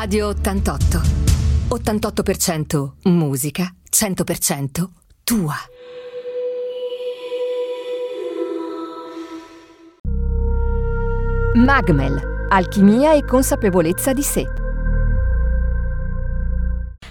Radio 88. 88% musica, 100% tua. Magmel, alchimia e consapevolezza di sé.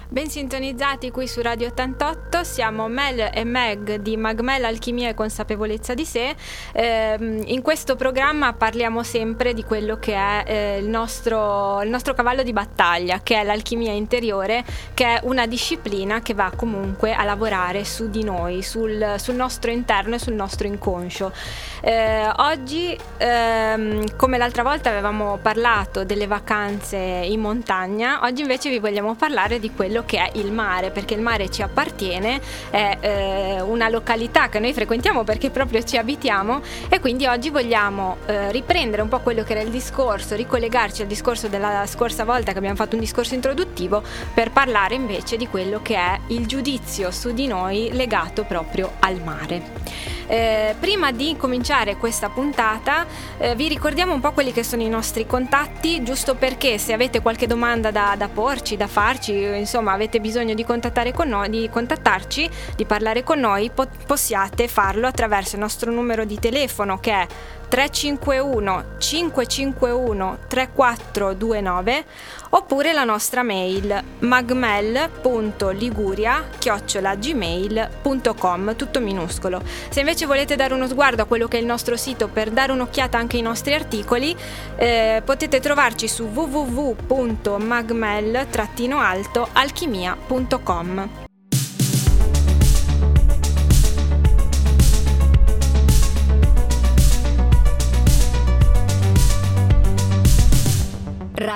Ben sintonizzati qui su Radio 88, siamo Mel e Meg di Magmel Alchimia e Consapevolezza di sé. Eh, in questo programma parliamo sempre di quello che è eh, il, nostro, il, nostro, cavallo di battaglia, che è l'alchimia interiore, che è una disciplina che va comunque a lavorare su di noi, sul, sul nostro interno e sul nostro inconscio. Eh, oggi, ehm, come l'altra volta avevamo parlato delle vacanze in montagna, oggi invece vi vogliamo parlare di quello quello che è il mare, perché il mare ci appartiene, è eh, una località che noi frequentiamo perché proprio ci abitiamo e quindi oggi vogliamo eh, riprendere un po' quello che era il discorso, ricollegarci al discorso della scorsa volta che abbiamo fatto un discorso introduttivo per parlare invece di quello che è il giudizio su di noi legato proprio al mare. Eh, prima di cominciare questa puntata eh, vi ricordiamo un po' quelli che sono i nostri contatti, giusto perché se avete qualche domanda da, da porci, da farci, insomma avete bisogno di, con noi, di contattarci, di parlare con noi, po- possiate farlo attraverso il nostro numero di telefono che è 351 551 3429 oppure la nostra mail magmel.liguria-gmail.com tutto minuscolo. Se invece volete dare uno sguardo a quello che è il nostro sito per dare un'occhiata anche ai nostri articoli eh, potete trovarci su www.magmel-alchimia.com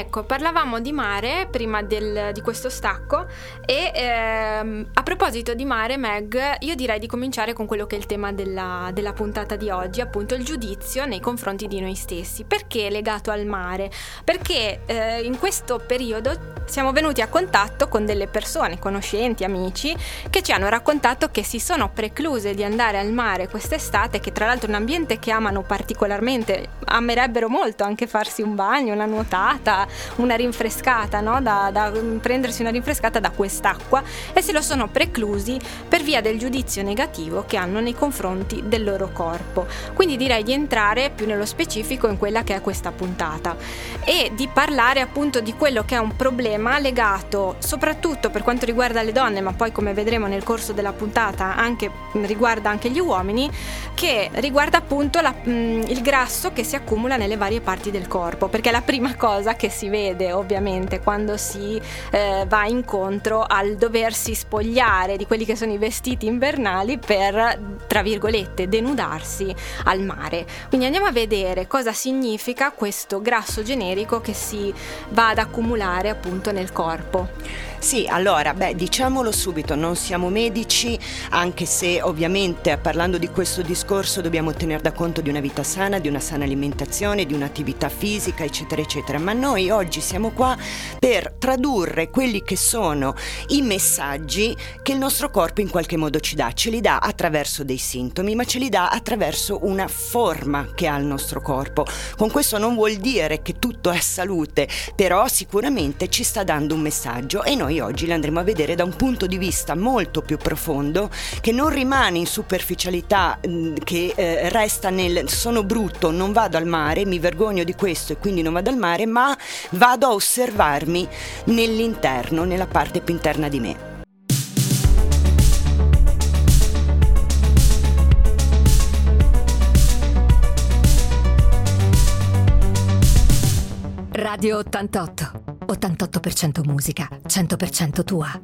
Ecco, parlavamo di mare prima del, di questo stacco e ehm, a proposito di mare, Meg, io direi di cominciare con quello che è il tema della, della, puntata di oggi, appunto il giudizio nei confronti di noi stessi. Perché legato al mare? Perché eh, in questo periodo siamo venuti a contatto con delle persone, conoscenti, amici, che ci hanno raccontato che si sono precluse di andare al mare quest'estate, che tra l'altro è un ambiente che amano particolarmente, amerebbero molto anche farsi un bagno, una nuotata, una rinfrescata, no? da, da prendersi una rinfrescata da quest'acqua e se lo sono preclusi per via del giudizio negativo che hanno nei confronti del loro corpo. Quindi direi di entrare più nello specifico in quella che è questa puntata e di parlare appunto di quello che è un problema legato soprattutto per quanto riguarda le donne, ma poi come vedremo nel corso della puntata anche, riguarda anche gli uomini, che riguarda appunto la, mh, il grasso che si accumula nelle varie parti del corpo, perché è la prima cosa che si vede ovviamente quando si eh, va incontro al doversi spogliare di quelli che sono i vestiti invernali per, tra virgolette, denudarsi al mare. Quindi andiamo a vedere cosa significa questo grasso generico che si va ad accumulare appunto nel corpo. Sì, allora, beh, diciamolo subito, non siamo medici, anche se ovviamente parlando di questo discorso dobbiamo tenere da conto di una vita sana, di una sana alimentazione, di un'attività fisica, eccetera, eccetera. Ma noi oggi siamo qua per tradurre quelli che sono i messaggi che il nostro corpo in qualche modo ci dà. Ce li dà attraverso dei sintomi, ma ce li dà attraverso una forma che ha il nostro corpo. Con questo non vuol dire che tutto è salute, però sicuramente ci sta dando un messaggio e noi noi oggi le andremo a vedere da un punto di vista molto più profondo che non rimane in superficialità mm, che eh, resta nel sono brutto, non vado al mare, mi vergogno di questo e quindi non vado al mare, ma vado a osservarmi nell'interno, nella parte più interna di me. Radio 88 88% musica, 100% tua.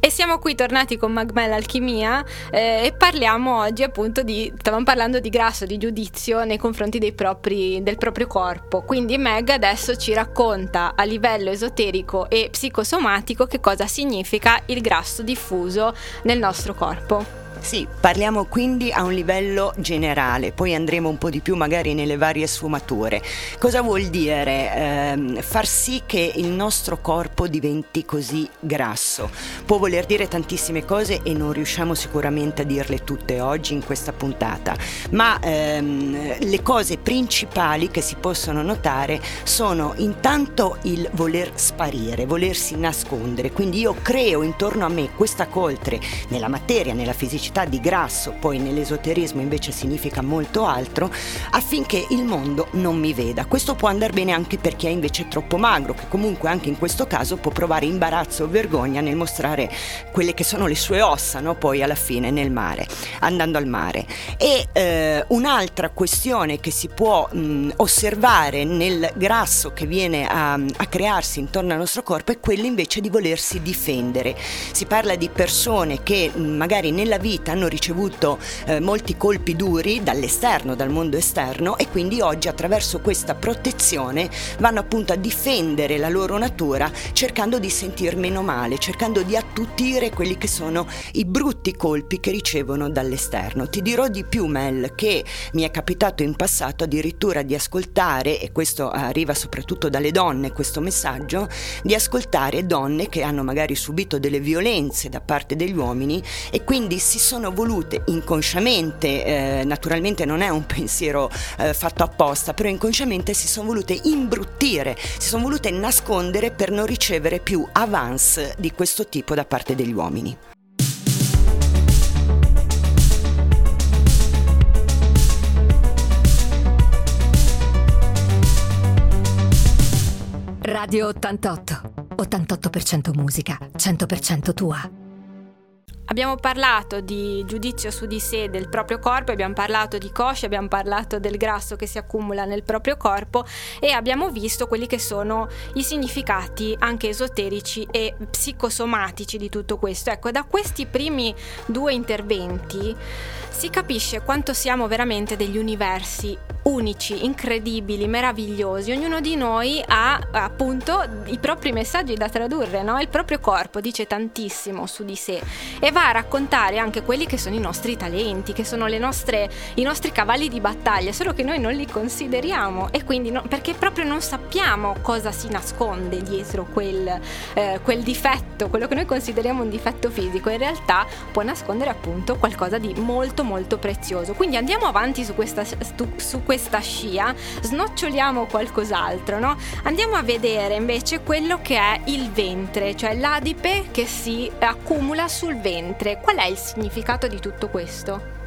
E siamo qui tornati con Magmel Alchimia eh, e parliamo oggi appunto di, stavamo parlando di grasso, di giudizio nei confronti propri, del proprio corpo. Quindi Meg adesso ci racconta a livello esoterico e psicosomatico che cosa significa il grasso diffuso nel nostro corpo. Sì, parliamo quindi a un livello generale, poi andremo un po' di più magari nelle varie sfumature. Cosa vuol dire eh, far sì che il nostro corpo diventi così grasso? Può voler dire tantissime cose e non riusciamo sicuramente a dirle tutte oggi in questa puntata, ma ehm, le cose principali che si possono notare sono intanto il voler sparire, volersi nascondere, quindi io creo intorno a me questa coltre nella materia, nella fisicità, quantità di grasso, poi nell'esoterismo invece significa molto altro, affinché il mondo non mi veda. Questo può andare bene anche per chi è invece troppo magro, che comunque anche in questo caso può provare imbarazzo o vergogna nel mostrare quelle che sono le sue ossa, no? poi alla fine nel mare, andando al mare. E eh, un'altra questione che si può mh, osservare nel grasso che viene a, a crearsi intorno al nostro corpo è quello invece di volersi difendere. Si parla di persone che mh, magari nella vita vita hanno ricevuto eh, molti colpi duri dall'esterno, dal mondo esterno e quindi oggi attraverso questa protezione vanno appunto a difendere la loro natura cercando di sentir meno male, cercando di attutire quelli che sono i brutti colpi che ricevono dall'esterno. Ti dirò di più Mel che mi è capitato in passato addirittura di ascoltare, e questo arriva soprattutto dalle donne questo messaggio, di ascoltare donne che hanno magari subito delle violenze da parte degli uomini e quindi si sono volute inconsciamente, eh, naturalmente non è un pensiero eh, fatto apposta, però inconsciamente si sono volute imbruttire, si sono volute nascondere per non ricevere più avance di questo tipo da parte degli uomini. Radio 88. 88% musica, 100% tua. Abbiamo parlato di giudizio su di sé del proprio corpo, abbiamo parlato di coscia, abbiamo parlato del grasso che si accumula nel proprio corpo e abbiamo visto quelli che sono i significati anche esoterici e psicosomatici di tutto questo. Ecco, da questi primi due interventi si capisce quanto siamo veramente degli universi unici, incredibili, meravigliosi. Ognuno di noi ha appunto i propri messaggi da tradurre, no? Il proprio corpo dice tantissimo su di sé e va a raccontare anche quelli che sono i nostri talenti, che sono nostre, i nostri cavalli di battaglia, solo che noi non li consideriamo e quindi no, perché proprio non sappiamo cosa si nasconde dietro quel, eh, quel difetto, quello che noi consideriamo un difetto fisico, in realtà può nascondere appunto qualcosa di molto molto prezioso. Quindi andiamo avanti su questa, su questa scia, snoccioliamo qualcos'altro, no? Andiamo a vedere invece quello che è il ventre, cioè l'adipe che si accumula sul ventre. Qual è il significato di tutto questo?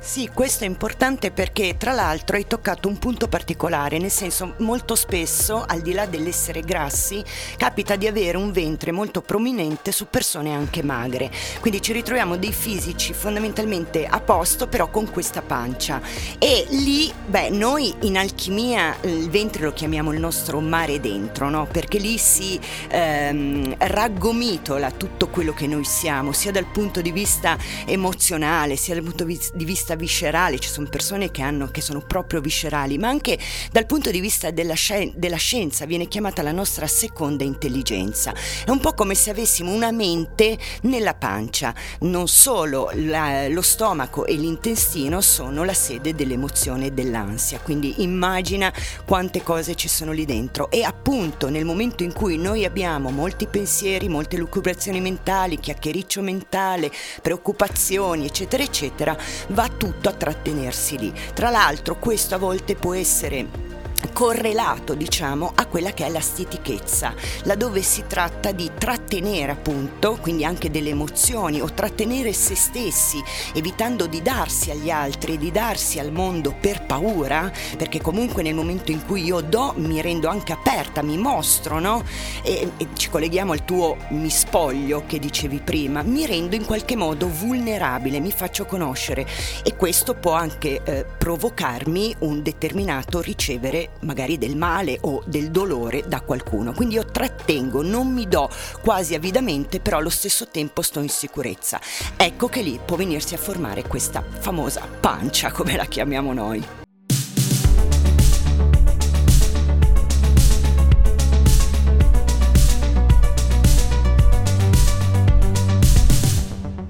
Sì, questo è importante perché tra l'altro hai toccato un punto particolare, nel senso molto spesso al di là dell'essere grassi capita di avere un ventre molto prominente su persone anche magre, quindi ci ritroviamo dei fisici fondamentalmente a posto però con questa pancia e lì, beh, noi in alchimia il ventre lo chiamiamo il nostro mare dentro, no? Perché lì si ehm, raggomitola tutto quello che noi siamo, sia dal punto di vista emozionale, sia dal punto di vista viscerale, ci sono persone che, hanno, che sono proprio viscerali, ma anche dal punto di vista della, scien- della scienza viene chiamata la nostra seconda intelligenza. È un po' come se avessimo una mente nella pancia, non solo la, lo stomaco e l'intestino sono la sede dell'emozione e dell'ansia, quindi immagina quante cose ci sono lì dentro e appunto nel momento in cui noi abbiamo molti pensieri, molte lucubrazioni mentali, chiacchiericcio mentale, preoccupazioni, eccetera, eccetera, va tutto a trattenersi lì. Tra l'altro questo a volte può essere correlato diciamo a quella che è la stitichezza laddove si tratta di trattenere appunto quindi anche delle emozioni o trattenere se stessi evitando di darsi agli altri e di darsi al mondo per paura perché comunque nel momento in cui io do mi rendo anche aperta mi mostro no? E, e ci colleghiamo al tuo mi spoglio che dicevi prima mi rendo in qualche modo vulnerabile mi faccio conoscere. E questo può anche eh, provocarmi un determinato ricevere magari del male o del dolore da qualcuno. Quindi io trattengo, non mi do quasi avidamente, però allo stesso tempo sto in sicurezza. Ecco che lì può venirsi a formare questa famosa pancia, come la chiamiamo noi.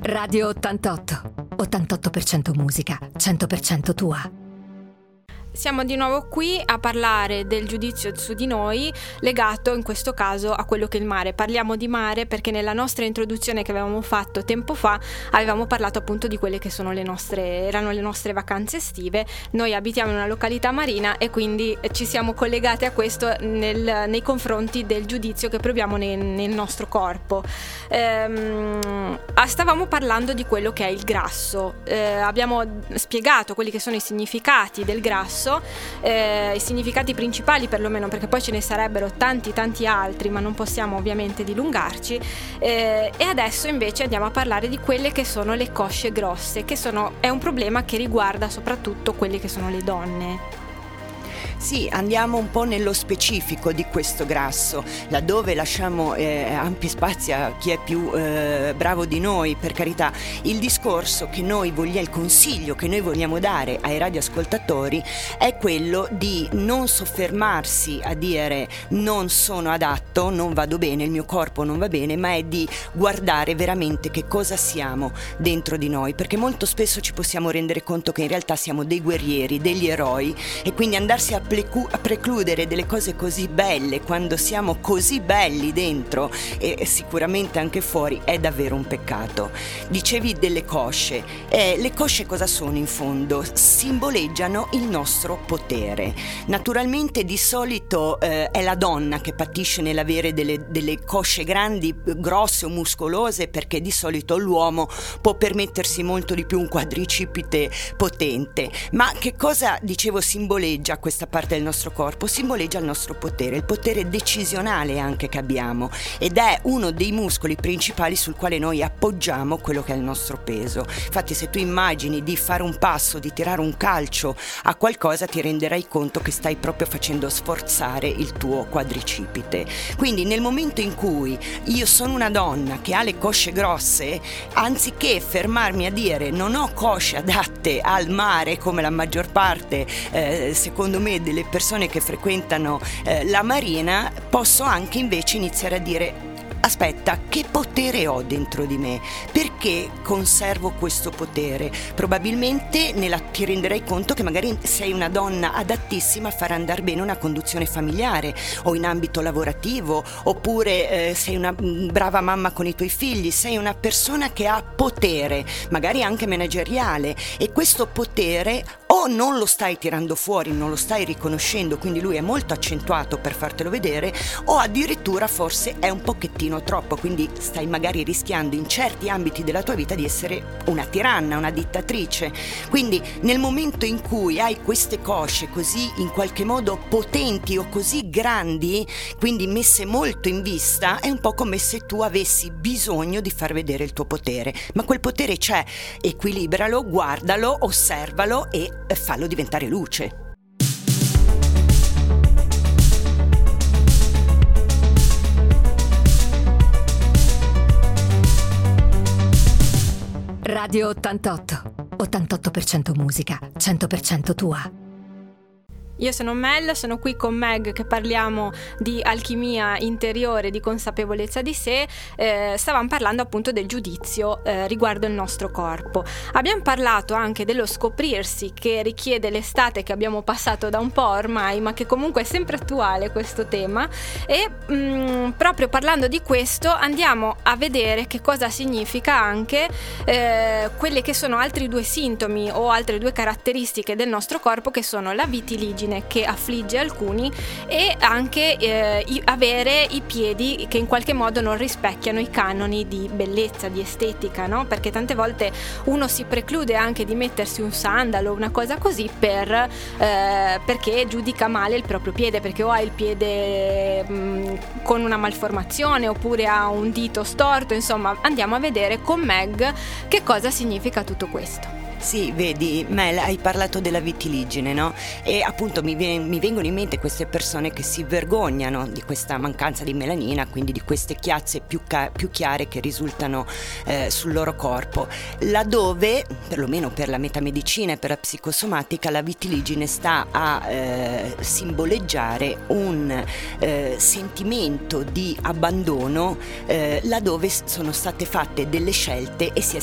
Radio 88 88% musica, 100% tua. Siamo di nuovo qui a parlare del giudizio su di noi legato in questo caso a quello che è il mare. Parliamo di mare perché nella nostra introduzione che avevamo fatto tempo fa avevamo parlato appunto di quelle che sono le nostre, erano le nostre vacanze estive. Noi abitiamo in una località marina e quindi ci siamo collegate a questo nel, nei confronti del giudizio che proviamo nel, nel nostro corpo. Ehm, ah, stavamo parlando di quello che è il grasso. Eh, abbiamo spiegato quelli che sono i significati del grasso senso, eh, i significati principali perlomeno, perché poi ce ne sarebbero tanti tanti altri, ma non possiamo ovviamente dilungarci. Eh, e adesso invece andiamo a parlare di quelle che sono le cosce grosse, che sono, è un problema che riguarda soprattutto quelle che sono le donne. Sì, andiamo un po' nello specifico di questo grasso, laddove lasciamo eh, ampi spazi a chi è più eh, bravo di noi, per carità. Il discorso che noi vogliamo, il consiglio che noi vogliamo dare ai radioascoltatori è quello di non soffermarsi a dire non sono adatto, non vado bene, il mio corpo non va bene, ma è di guardare veramente che cosa siamo dentro di noi, perché molto spesso ci possiamo rendere conto che in realtà siamo dei guerrieri, degli eroi e quindi andarsi a a precludere delle cose così belle quando siamo così belli dentro e sicuramente anche fuori è davvero un peccato. Dicevi delle cosce, eh, le cosce cosa sono in fondo? Simboleggiano il nostro potere. Naturalmente di solito eh, è la donna che patisce nell'avere delle, delle cosce grandi, grosse o muscolose perché di solito l'uomo può permettersi molto di più un quadricipite potente. Ma che cosa dicevo simboleggia questa parte? Parte del nostro corpo simboleggia il nostro potere, il potere decisionale anche che abbiamo ed è uno dei muscoli principali sul quale noi appoggiamo quello che è il nostro peso. Infatti se tu immagini di fare un passo, di tirare un calcio a qualcosa ti renderai conto che stai proprio facendo sforzare il tuo quadricipite. Quindi nel momento in cui io sono una donna che ha le cosce grosse, anziché fermarmi a dire non ho cosce adatte al mare come la maggior parte eh, secondo me delle persone che frequentano eh, la marina, posso anche invece iniziare a dire aspetta, che potere ho dentro di me? Perché conservo questo potere? Probabilmente nella, ti renderai conto che magari sei una donna adattissima a far andare bene una conduzione familiare o in ambito lavorativo, oppure eh, sei una mm, brava mamma con i tuoi figli, sei una persona che ha potere, magari anche manageriale, e questo potere non lo stai tirando fuori, non lo stai riconoscendo, quindi lui è molto accentuato per fartelo vedere, o addirittura forse è un pochettino troppo, quindi stai magari rischiando in certi ambiti della tua vita di essere una tiranna, una dittatrice. Quindi nel momento in cui hai queste cosce così in qualche modo potenti o così grandi, quindi messe molto in vista, è un po' come se tu avessi bisogno di far vedere il tuo potere, ma quel potere c'è, equilibralo, guardalo, osservalo e fallo diventare luce. Radio 88. 88% musica, 100% tua. Io sono Mel, sono qui con Meg che parliamo di alchimia interiore, di consapevolezza di sé. Eh, stavamo parlando appunto del giudizio eh, riguardo il nostro corpo. Abbiamo parlato anche dello scoprirsi che richiede l'estate che abbiamo passato da un po' ormai, ma che comunque è sempre attuale questo tema. E mh, mm, proprio parlando di questo andiamo a vedere che cosa significa anche eh, quelli che sono altri due sintomi o altre due caratteristiche del nostro corpo che sono la vitiligine vertigine che affligge alcuni e anche eh, avere i piedi che in qualche modo non rispecchiano i canoni di bellezza, di estetica, no? Perché tante volte uno si preclude anche di mettersi un sandalo o una cosa così per, eh, perché giudica male il proprio piede, perché o ha il piede mh, con una malformazione oppure ha un dito storto, insomma andiamo a vedere con Meg che cosa significa tutto questo. Sì, vedi, Mel, hai parlato della vitiligine, no? E appunto mi, mi, vengono in mente queste persone che si vergognano di questa mancanza di melanina, quindi di queste chiazze più, ca- più chiare che risultano eh, sul loro corpo, laddove, perlomeno per la metamedicina e per la psicosomatica, la vitiligine sta a eh, simboleggiare un eh, sentimento di abbandono eh, laddove sono state fatte delle scelte e si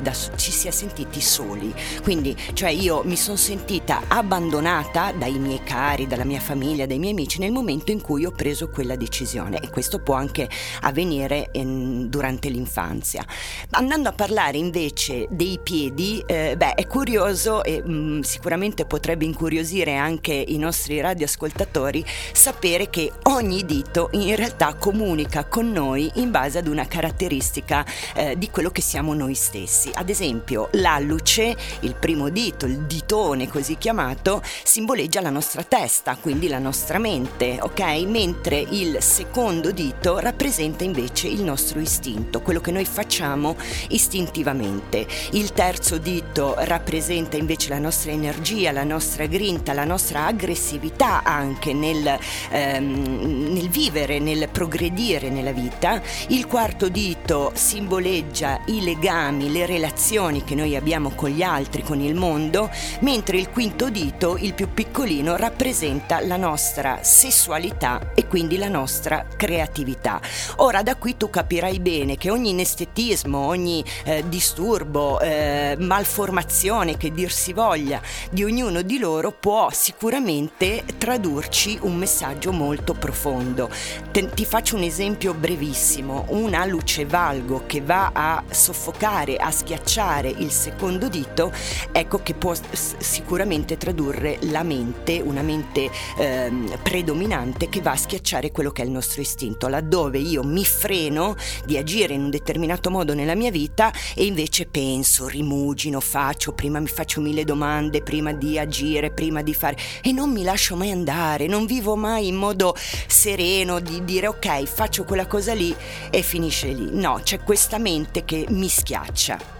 da, ci si è sentiti soli soli. Quindi, cioè io mi sono sentita abbandonata dai miei cari, dalla mia famiglia, dai miei amici nel momento in cui ho preso quella decisione e questo può anche avvenire in, durante l'infanzia. Andando a parlare invece dei piedi, eh, beh, è curioso e mh, mm, sicuramente potrebbe incuriosire anche i nostri radioascoltatori sapere che ogni dito in realtà comunica con noi in base ad una caratteristica eh, di quello che siamo noi stessi. Ad esempio, l'alluce il primo dito, il ditone così chiamato, simboleggia la nostra testa, quindi la nostra mente, ok? Mentre il secondo dito rappresenta invece il nostro istinto, quello che noi facciamo istintivamente. Il terzo dito rappresenta invece la nostra energia, la nostra grinta, la nostra aggressività anche nel, ehm, nel vivere, nel progredire nella vita. Il quarto dito simboleggia i legami, le relazioni che noi abbiamo con gli gli altri, con il mondo, mentre il quinto dito, il più piccolino, rappresenta la nostra sessualità e quindi la nostra creatività. Ora da qui tu capirai bene che ogni inestetismo, ogni eh, disturbo, eh, malformazione che dir si voglia di ognuno di loro può sicuramente tradurci un messaggio molto profondo. Te, ti faccio un esempio brevissimo, una luce valgo che va a soffocare, a schiacciare il secondo dito scritto, ecco che può sicuramente tradurre la mente, una mente ehm, predominante che va a schiacciare quello che è il nostro istinto, laddove io mi freno di agire in un determinato modo nella mia vita e invece penso, rimugino, faccio, prima mi faccio mille domande, prima di agire, prima di fare e non mi lascio mai andare, non vivo mai in modo sereno di dire ok, faccio quella cosa lì e finisce lì. No, c'è questa mente che mi schiaccia.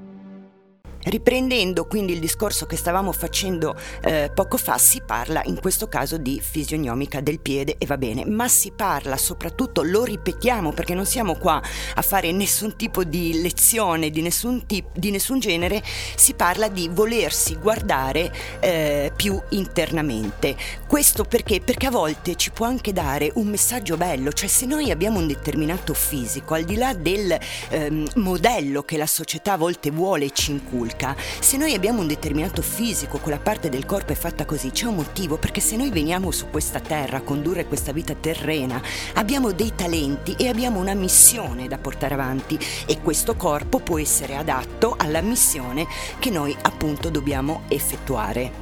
Riprendendo quindi il discorso che stavamo facendo eh, poco fa, si parla in questo caso di fisionomica del piede e va bene, ma si parla soprattutto, lo ripetiamo perché non siamo qua a fare nessun tipo di lezione di nessun, tip, di nessun genere, si parla di volersi guardare eh, più internamente. Questo perché? Perché a volte ci può anche dare un messaggio bello, cioè se noi abbiamo un determinato fisico, al di là del ehm, modello che la società a volte vuole e ci inculca, inculca, se noi abbiamo un determinato fisico, quella parte del corpo è fatta così, c'è un motivo perché se noi veniamo su questa terra a condurre questa vita terrena, abbiamo dei talenti e abbiamo una missione da portare avanti e questo corpo può essere adatto alla missione che noi appunto dobbiamo effettuare.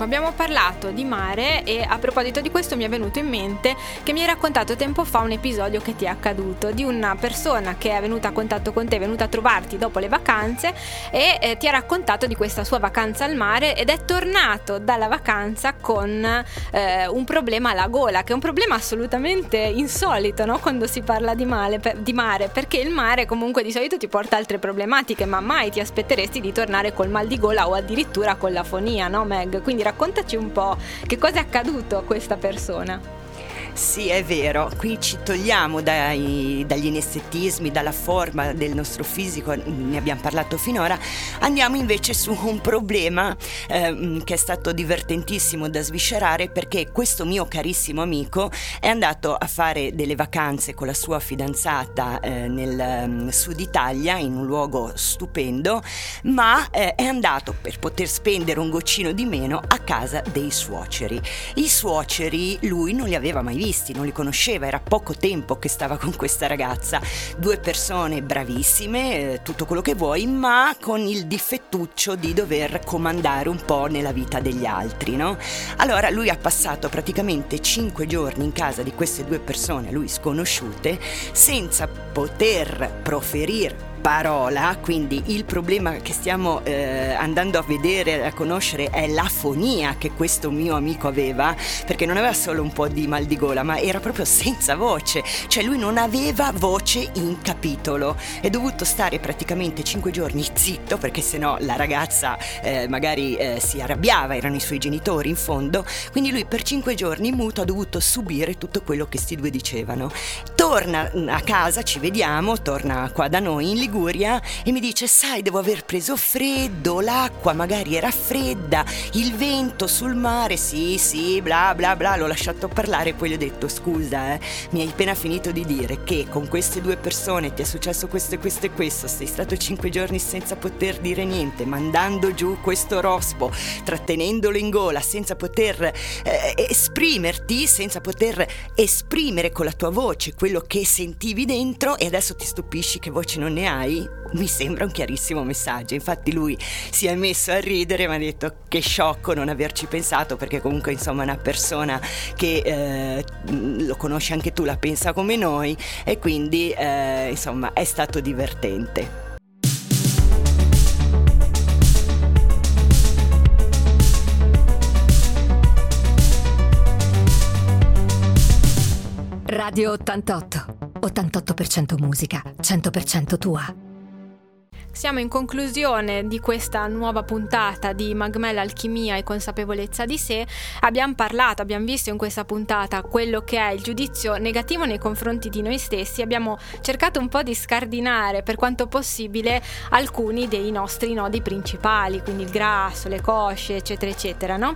Ecco, abbiamo parlato di mare e a proposito di questo mi è venuto in mente che mi hai raccontato tempo fa un episodio che ti è accaduto di una persona che è venuta a contatto con te, è venuta a trovarti dopo le vacanze e eh, ti ha raccontato di questa sua vacanza al mare ed è tornato dalla vacanza con eh, un problema alla gola, che è un problema assolutamente insolito no? quando si parla di, male, di mare, perché il mare comunque di solito ti porta altre problematiche, ma mai ti aspetteresti di tornare col mal di gola o addirittura con l'afonia, no Meg? Quindi raccontaci un po' che cosa è accaduto a questa persona. Sì, è vero, qui ci togliamo dai, dagli inestetismi, dalla forma del nostro fisico, ne abbiamo parlato finora, andiamo invece su un problema eh, che è stato divertentissimo da sviscerare perché questo mio carissimo amico è andato a fare delle vacanze con la sua fidanzata eh, nel um, sud Italia in un luogo stupendo, ma eh, è andato per poter spendere un goccino di meno a casa dei suoceri. I suoceri lui non li aveva mai visti, non li conosceva, era poco tempo che stava con questa ragazza. Due persone bravissime, eh, tutto quello che vuoi, ma con il difettuccio di dover comandare un po' nella vita degli altri, no? Allora lui ha passato praticamente cinque giorni in casa di queste due persone, lui sconosciute, senza poter proferire parola, quindi il problema che stiamo eh, andando a vedere, a conoscere è l'afonia che questo mio amico aveva, perché non aveva solo un po' di mal di gola, ma era proprio senza voce, cioè lui non aveva voce in capitolo, è dovuto stare praticamente cinque giorni zitto perché sennò la ragazza eh, magari eh, si arrabbiava, erano i suoi genitori in fondo, quindi lui per cinque giorni muto ha dovuto subire tutto quello che sti due dicevano. Torna a casa, ci vediamo, torna qua da noi in Liguria e mi dice sai devo aver preso freddo, l'acqua magari era fredda, il vento sul mare, sì sì, bla bla bla, l'ho lasciato parlare e poi gli ho detto scusa, eh, mi hai appena finito di dire che con queste due persone ti è successo questo e questo e questo, sei stato cinque giorni senza poter dire niente, mandando giù questo rospo, trattenendolo in gola, senza poter eh, esprimerti, senza poter esprimere con la tua voce quello che sentivi dentro e adesso ti stupisci che voce non ne hai, mi sembra un chiarissimo messaggio. Infatti lui si è messo a ridere, mi ha detto che sciocco non averci pensato perché comunque insomma una persona che eh, lo conosci anche tu, la pensa come noi e quindi eh, insomma è stato divertente. Radio 88. 88% musica, 100% tua. Siamo in conclusione di questa nuova puntata di Magmel Alchimia e consapevolezza di sé. Abbiamo parlato, abbiamo visto in questa puntata quello che è il giudizio negativo nei confronti di noi stessi. Abbiamo cercato un po' di scardinare per quanto possibile alcuni dei nostri nodi principali, quindi il grasso, le cosce, eccetera, eccetera. No?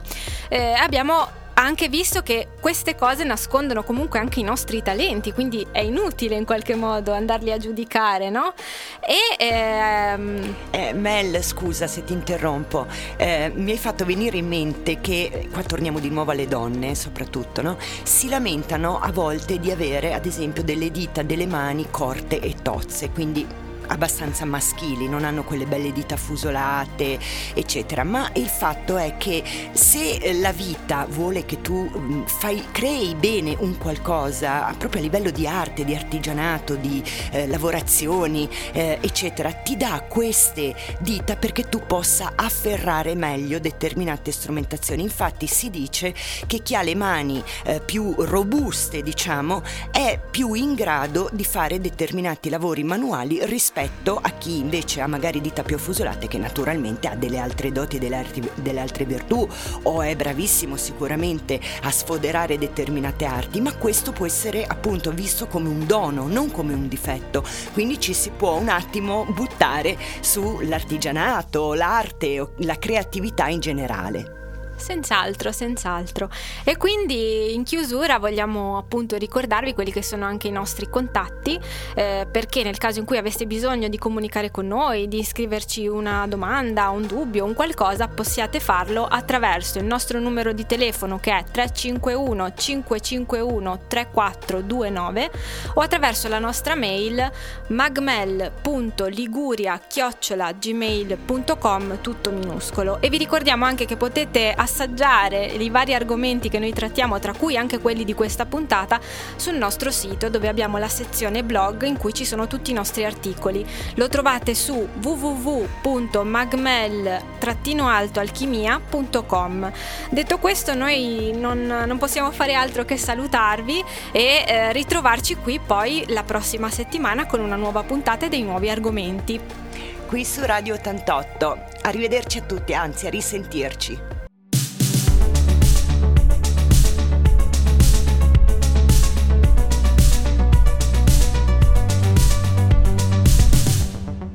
Eh, abbiamo anche visto che queste cose nascondono comunque anche i nostri talenti, quindi è inutile in qualche modo andarli a giudicare, no? E ehm... eh, Mel, scusa se ti interrompo, eh, mi hai fatto venire in mente che qua torniamo di nuovo alle donne, soprattutto, no? Si lamentano a volte di avere, ad esempio, delle dita delle mani corte e tozze, quindi abbastanza maschili, non hanno quelle belle dita fusolate, eccetera. Ma il fatto è che se la vita vuole che tu mm, fai, crei bene un qualcosa, proprio a livello di arte, di artigianato, di eh, lavorazioni, eh, eccetera, ti dà queste dita perché tu possa afferrare meglio determinate strumentazioni. Infatti si dice che chi ha le mani eh, più robuste, diciamo, è più in grado di fare determinati lavori manuali rispetto rispetto a chi invece ha magari dita più affusolate che naturalmente ha delle altre doti, delle, arti, delle altre virtù o è bravissimo sicuramente a sfoderare determinate arti, ma questo può essere appunto visto come un dono, non come un difetto. Quindi ci si può un attimo buttare sull'artigianato, l'arte, la creatività in generale. Senz'altro, senz'altro. E quindi in chiusura vogliamo appunto ricordarvi quelli che sono anche i nostri contatti, eh, perché nel caso in cui aveste bisogno di comunicare con noi, di scriverci una domanda, un dubbio, un qualcosa, possiate farlo attraverso il nostro numero di telefono che è 351 551 3429 o attraverso la nostra mail magmel.liguria-gmail.com tutto minuscolo. E vi ricordiamo anche che potete assaggiare i vari argomenti che noi trattiamo, tra cui anche quelli di questa puntata, sul nostro sito dove abbiamo la sezione blog in cui ci sono tutti i nostri articoli. Lo trovate su www.magmel-alchimia.com. Detto questo, noi non, non, possiamo fare altro che salutarvi e eh, ritrovarci qui poi la prossima settimana con una nuova puntata e dei nuovi argomenti. Qui su Radio 88. Arrivederci a tutti, anzi a risentirci.